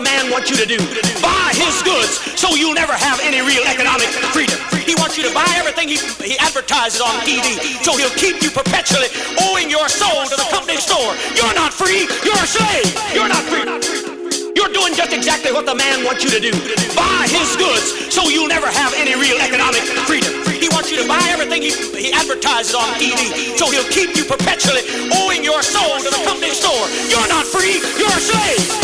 man wants you to do. Buy his goods so you'll never have any real economic freedom. He wants you to buy everything he, he advertises on TV so he'll keep you perpetually owing your soul to the company store. You're not free, you're a slave. You're not free. You're doing just exactly what the man wants you to do. Buy his goods so you'll never have any real economic freedom. He wants you to buy everything he, he advertises on TV so he'll keep you perpetually owing your soul to the company store. You're not free, you're a slave.